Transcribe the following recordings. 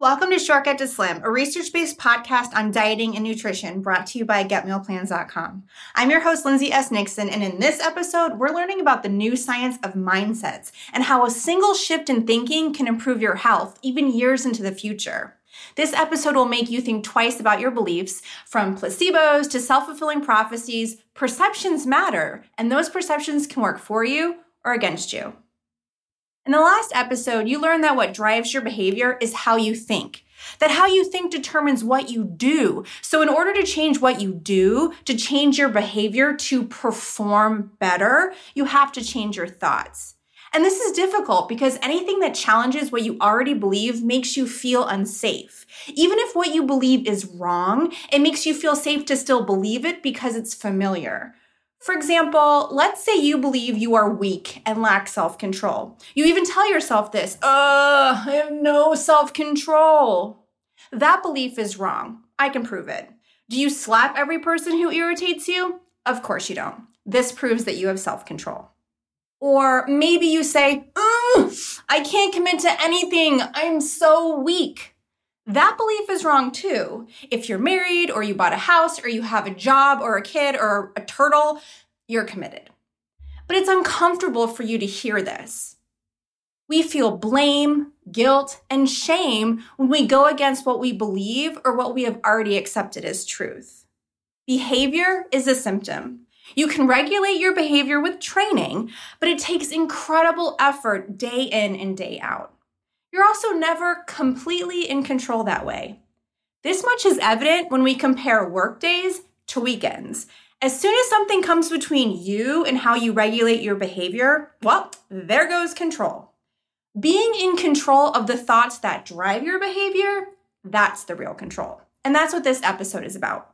Welcome to Shortcut to Slim, a research based podcast on dieting and nutrition brought to you by GetMealPlans.com. I'm your host, Lindsay S. Nixon, and in this episode, we're learning about the new science of mindsets and how a single shift in thinking can improve your health even years into the future. This episode will make you think twice about your beliefs. From placebos to self fulfilling prophecies, perceptions matter, and those perceptions can work for you or against you. In the last episode, you learned that what drives your behavior is how you think. That how you think determines what you do. So, in order to change what you do, to change your behavior to perform better, you have to change your thoughts. And this is difficult because anything that challenges what you already believe makes you feel unsafe. Even if what you believe is wrong, it makes you feel safe to still believe it because it's familiar. For example, let's say you believe you are weak and lack self control. You even tell yourself this, uh, I have no self control. That belief is wrong. I can prove it. Do you slap every person who irritates you? Of course you don't. This proves that you have self control. Or maybe you say, I can't commit to anything. I'm so weak. That belief is wrong too. If you're married or you bought a house or you have a job or a kid or a turtle, you're committed. But it's uncomfortable for you to hear this. We feel blame, guilt, and shame when we go against what we believe or what we have already accepted as truth. Behavior is a symptom. You can regulate your behavior with training, but it takes incredible effort day in and day out. You're also never completely in control that way. This much is evident when we compare workdays to weekends. As soon as something comes between you and how you regulate your behavior, well, there goes control. Being in control of the thoughts that drive your behavior, that's the real control. And that's what this episode is about.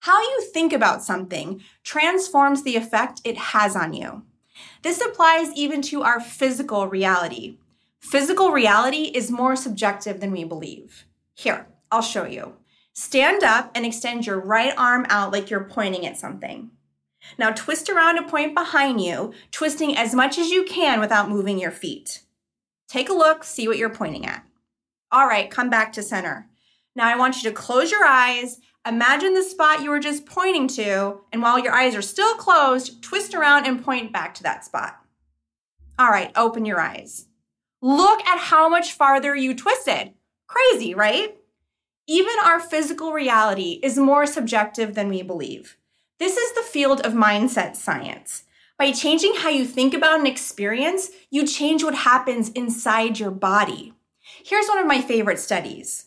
How you think about something transforms the effect it has on you. This applies even to our physical reality. Physical reality is more subjective than we believe. Here, I'll show you. Stand up and extend your right arm out like you're pointing at something. Now twist around and point behind you, twisting as much as you can without moving your feet. Take a look, see what you're pointing at. All right, come back to center. Now I want you to close your eyes, imagine the spot you were just pointing to, and while your eyes are still closed, twist around and point back to that spot. All right, open your eyes. Look at how much farther you twisted. Crazy, right? Even our physical reality is more subjective than we believe. This is the field of mindset science. By changing how you think about an experience, you change what happens inside your body. Here's one of my favorite studies.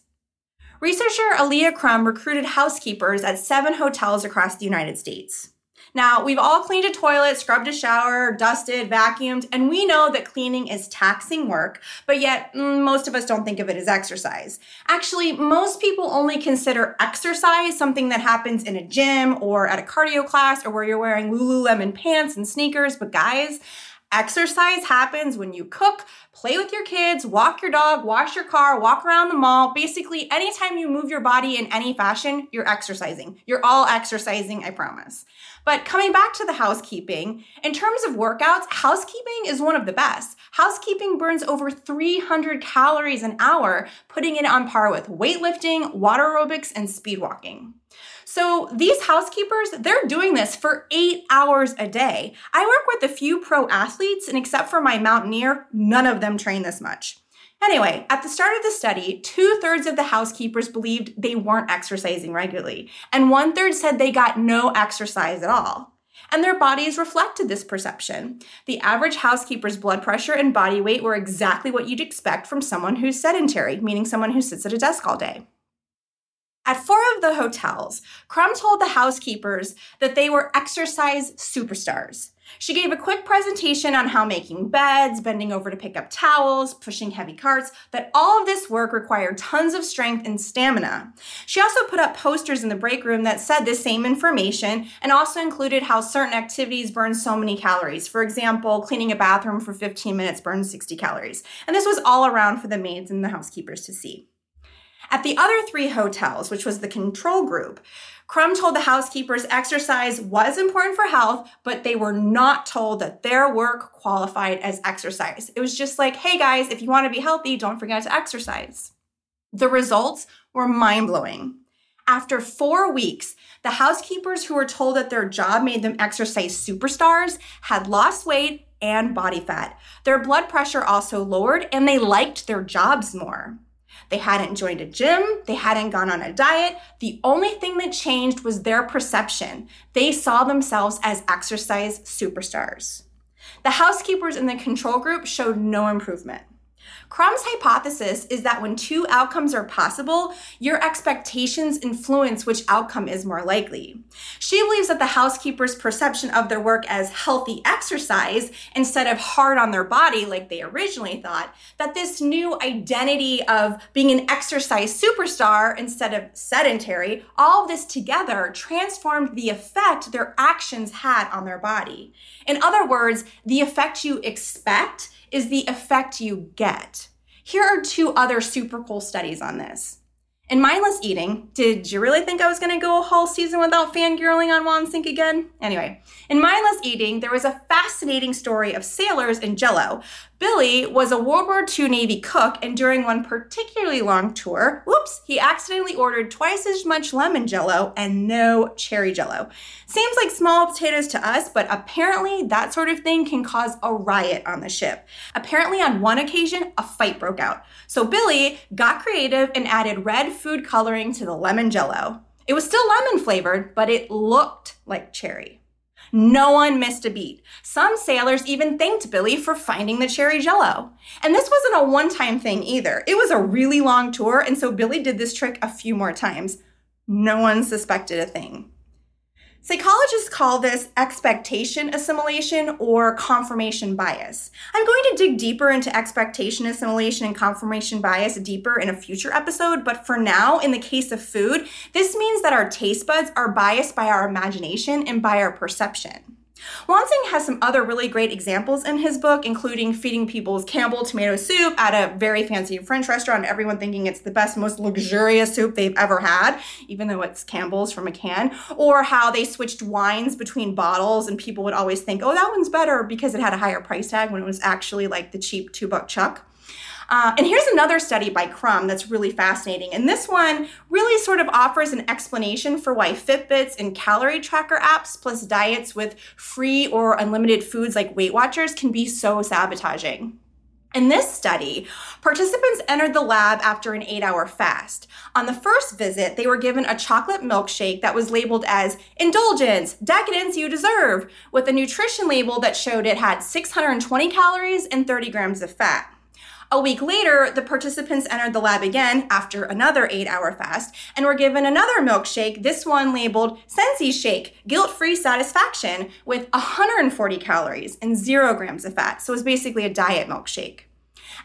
Researcher Alia Crum recruited housekeepers at seven hotels across the United States. Now, we've all cleaned a toilet, scrubbed a shower, dusted, vacuumed, and we know that cleaning is taxing work, but yet mm, most of us don't think of it as exercise. Actually, most people only consider exercise something that happens in a gym or at a cardio class or where you're wearing Lululemon pants and sneakers, but guys, Exercise happens when you cook, play with your kids, walk your dog, wash your car, walk around the mall. Basically, anytime you move your body in any fashion, you're exercising. You're all exercising, I promise. But coming back to the housekeeping, in terms of workouts, housekeeping is one of the best. Housekeeping burns over 300 calories an hour, putting it on par with weightlifting, water aerobics, and speed walking. So these housekeepers, they're doing this for eight hours a day. I work with a few pro athletes, and except for my mountaineer, none of them train this much. Anyway, at the start of the study, two thirds of the housekeepers believed they weren't exercising regularly, and one third said they got no exercise at all. And their bodies reflected this perception. The average housekeeper's blood pressure and body weight were exactly what you'd expect from someone who's sedentary, meaning someone who sits at a desk all day. At four of the hotels, Crum told the housekeepers that they were exercise superstars. She gave a quick presentation on how making beds, bending over to pick up towels, pushing heavy carts, that all of this work required tons of strength and stamina. She also put up posters in the break room that said the same information and also included how certain activities burn so many calories. For example, cleaning a bathroom for 15 minutes burns 60 calories. And this was all around for the maids and the housekeepers to see. At the other three hotels, which was the control group, Crum told the housekeepers exercise was important for health, but they were not told that their work qualified as exercise. It was just like, hey guys, if you want to be healthy, don't forget to exercise. The results were mind blowing. After four weeks, the housekeepers who were told that their job made them exercise superstars had lost weight and body fat. Their blood pressure also lowered, and they liked their jobs more. They hadn't joined a gym, they hadn't gone on a diet. The only thing that changed was their perception. They saw themselves as exercise superstars. The housekeepers in the control group showed no improvement. Crum's hypothesis is that when two outcomes are possible, your expectations influence which outcome is more likely. She believes that the housekeeper's perception of their work as healthy exercise instead of hard on their body like they originally thought, that this new identity of being an exercise superstar instead of sedentary, all of this together transformed the effect their actions had on their body. In other words, the effect you expect is the effect you get. Here are two other super cool studies on this. In mindless eating, did you really think I was going to go a whole season without fangirling on Wansink again? Anyway, in mindless eating, there was a fascinating story of sailors in Jello. Billy was a World War II Navy cook, and during one particularly long tour, whoops, he accidentally ordered twice as much lemon jello and no cherry jello. Seems like small potatoes to us, but apparently that sort of thing can cause a riot on the ship. Apparently, on one occasion, a fight broke out. So Billy got creative and added red food coloring to the lemon jello. It was still lemon flavored, but it looked like cherry. No one missed a beat. Some sailors even thanked Billy for finding the cherry jello. And this wasn't a one time thing either. It was a really long tour, and so Billy did this trick a few more times. No one suspected a thing. Psychologists call this expectation assimilation or confirmation bias. I'm going to dig deeper into expectation assimilation and confirmation bias deeper in a future episode, but for now, in the case of food, this means that our taste buds are biased by our imagination and by our perception. Wansink has some other really great examples in his book, including feeding people's Campbell tomato soup at a very fancy French restaurant, everyone thinking it's the best, most luxurious soup they've ever had, even though it's Campbell's from a can, or how they switched wines between bottles and people would always think, oh, that one's better because it had a higher price tag when it was actually like the cheap two buck chuck. Uh, and here's another study by Crum that's really fascinating. And this one really sort of offers an explanation for why Fitbits and calorie tracker apps, plus diets with free or unlimited foods like Weight Watchers, can be so sabotaging. In this study, participants entered the lab after an eight hour fast. On the first visit, they were given a chocolate milkshake that was labeled as indulgence, decadence you deserve, with a nutrition label that showed it had 620 calories and 30 grams of fat. A week later, the participants entered the lab again after another eight hour fast and were given another milkshake, this one labeled Sensi Shake, guilt free satisfaction, with 140 calories and zero grams of fat. So it was basically a diet milkshake.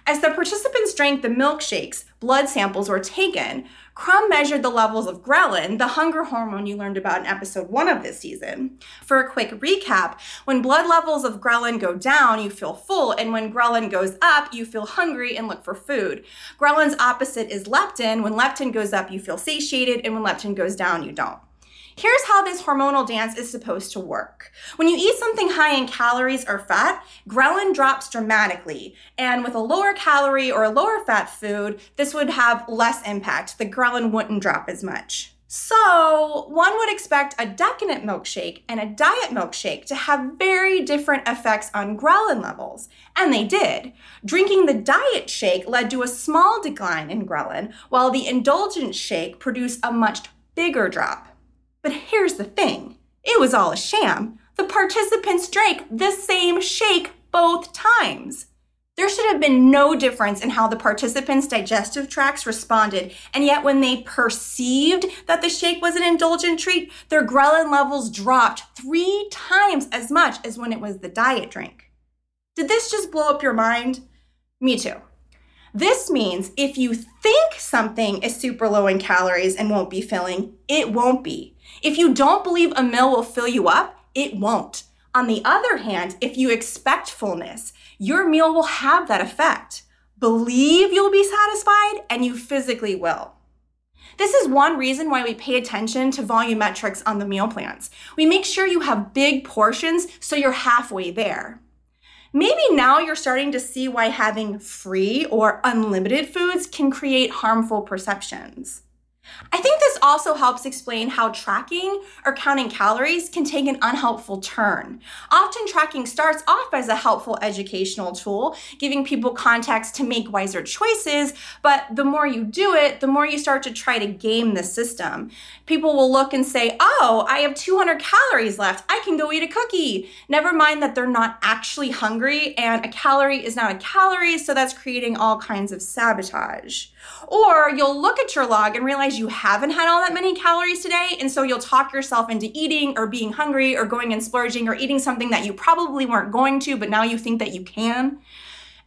As the participants drank the milkshakes, blood samples were taken. Crum measured the levels of ghrelin, the hunger hormone you learned about in episode one of this season. For a quick recap, when blood levels of ghrelin go down, you feel full, and when ghrelin goes up, you feel hungry and look for food. Ghrelin's opposite is leptin. When leptin goes up, you feel satiated, and when leptin goes down, you don't. Here's how this hormonal dance is supposed to work. When you eat something high in calories or fat, ghrelin drops dramatically. And with a lower calorie or a lower fat food, this would have less impact. The ghrelin wouldn't drop as much. So, one would expect a decadent milkshake and a diet milkshake to have very different effects on ghrelin levels. And they did. Drinking the diet shake led to a small decline in ghrelin, while the indulgent shake produced a much bigger drop. But here's the thing it was all a sham. The participants drank the same shake both times. There should have been no difference in how the participants' digestive tracts responded, and yet when they perceived that the shake was an indulgent treat, their ghrelin levels dropped three times as much as when it was the diet drink. Did this just blow up your mind? Me too. This means if you think something is super low in calories and won't be filling, it won't be. If you don't believe a meal will fill you up, it won't. On the other hand, if you expect fullness, your meal will have that effect. Believe you'll be satisfied, and you physically will. This is one reason why we pay attention to volumetrics on the meal plans. We make sure you have big portions so you're halfway there. Maybe now you're starting to see why having free or unlimited foods can create harmful perceptions. I think this also helps explain how tracking or counting calories can take an unhelpful turn. Often, tracking starts off as a helpful educational tool, giving people context to make wiser choices, but the more you do it, the more you start to try to game the system. People will look and say, Oh, I have 200 calories left. I can go eat a cookie. Never mind that they're not actually hungry, and a calorie is not a calorie, so that's creating all kinds of sabotage. Or you'll look at your log and realize you haven't had all that many calories today, and so you'll talk yourself into eating or being hungry or going and splurging or eating something that you probably weren't going to, but now you think that you can.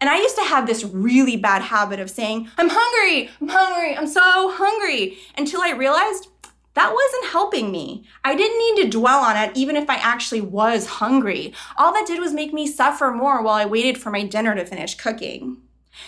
And I used to have this really bad habit of saying, I'm hungry, I'm hungry, I'm so hungry, until I realized that wasn't helping me. I didn't need to dwell on it even if I actually was hungry. All that did was make me suffer more while I waited for my dinner to finish cooking.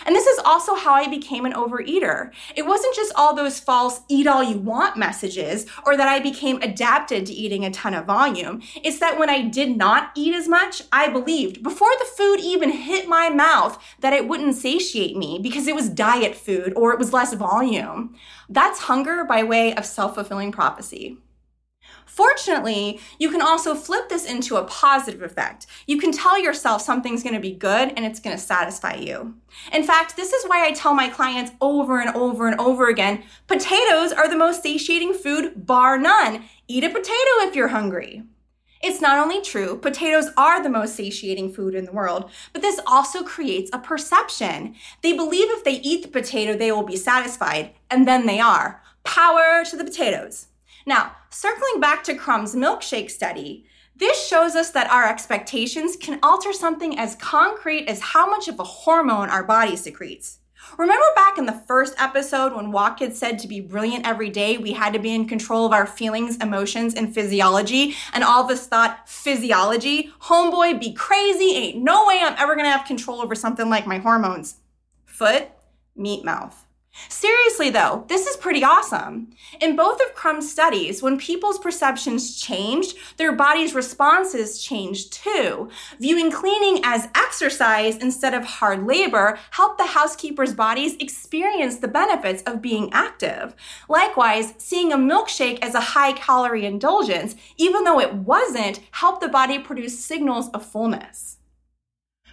And this is also how I became an overeater. It wasn't just all those false eat all you want messages or that I became adapted to eating a ton of volume. It's that when I did not eat as much, I believed before the food even hit my mouth that it wouldn't satiate me because it was diet food or it was less volume. That's hunger by way of self fulfilling prophecy. Fortunately, you can also flip this into a positive effect. You can tell yourself something's going to be good and it's going to satisfy you. In fact, this is why I tell my clients over and over and over again potatoes are the most satiating food, bar none. Eat a potato if you're hungry. It's not only true, potatoes are the most satiating food in the world, but this also creates a perception. They believe if they eat the potato, they will be satisfied, and then they are. Power to the potatoes. Now, circling back to Crum's milkshake study, this shows us that our expectations can alter something as concrete as how much of a hormone our body secretes. Remember back in the first episode when Walk said to be brilliant every day, we had to be in control of our feelings, emotions, and physiology, and all of us thought physiology? Homeboy, be crazy, ain't no way I'm ever gonna have control over something like my hormones. Foot, meat mouth. Seriously, though, this is pretty awesome. In both of Crum's studies, when people's perceptions changed, their body's responses changed too. Viewing cleaning as exercise instead of hard labor helped the housekeepers' bodies experience the benefits of being active. Likewise, seeing a milkshake as a high calorie indulgence, even though it wasn't, helped the body produce signals of fullness.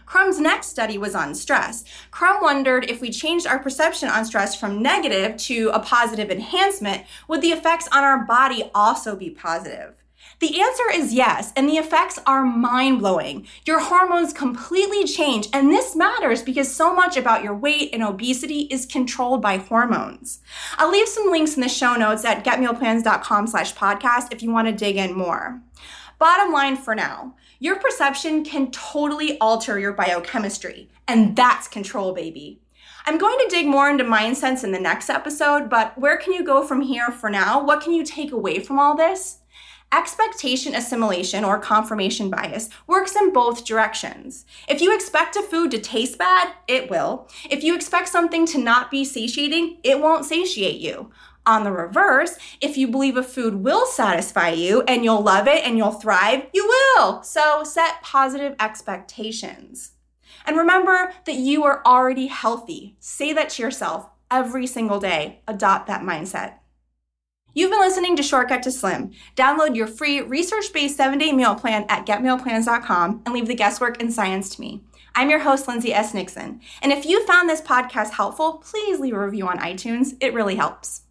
Crum's next study was on stress. Crum wondered if we changed our perception on stress from negative to a positive enhancement, would the effects on our body also be positive? The answer is yes, and the effects are mind blowing. Your hormones completely change, and this matters because so much about your weight and obesity is controlled by hormones. I'll leave some links in the show notes at getmealplans.com slash podcast if you want to dig in more. Bottom line for now, your perception can totally alter your biochemistry, and that's control, baby. I'm going to dig more into mindsets in the next episode, but where can you go from here for now? What can you take away from all this? Expectation assimilation or confirmation bias works in both directions. If you expect a food to taste bad, it will. If you expect something to not be satiating, it won't satiate you. On the reverse, if you believe a food will satisfy you and you'll love it and you'll thrive, you will. So set positive expectations. And remember that you are already healthy. Say that to yourself every single day. Adopt that mindset. You've been listening to Shortcut to Slim. Download your free research based seven day meal plan at getmealplans.com and leave the guesswork and science to me. I'm your host, Lindsay S. Nixon. And if you found this podcast helpful, please leave a review on iTunes. It really helps.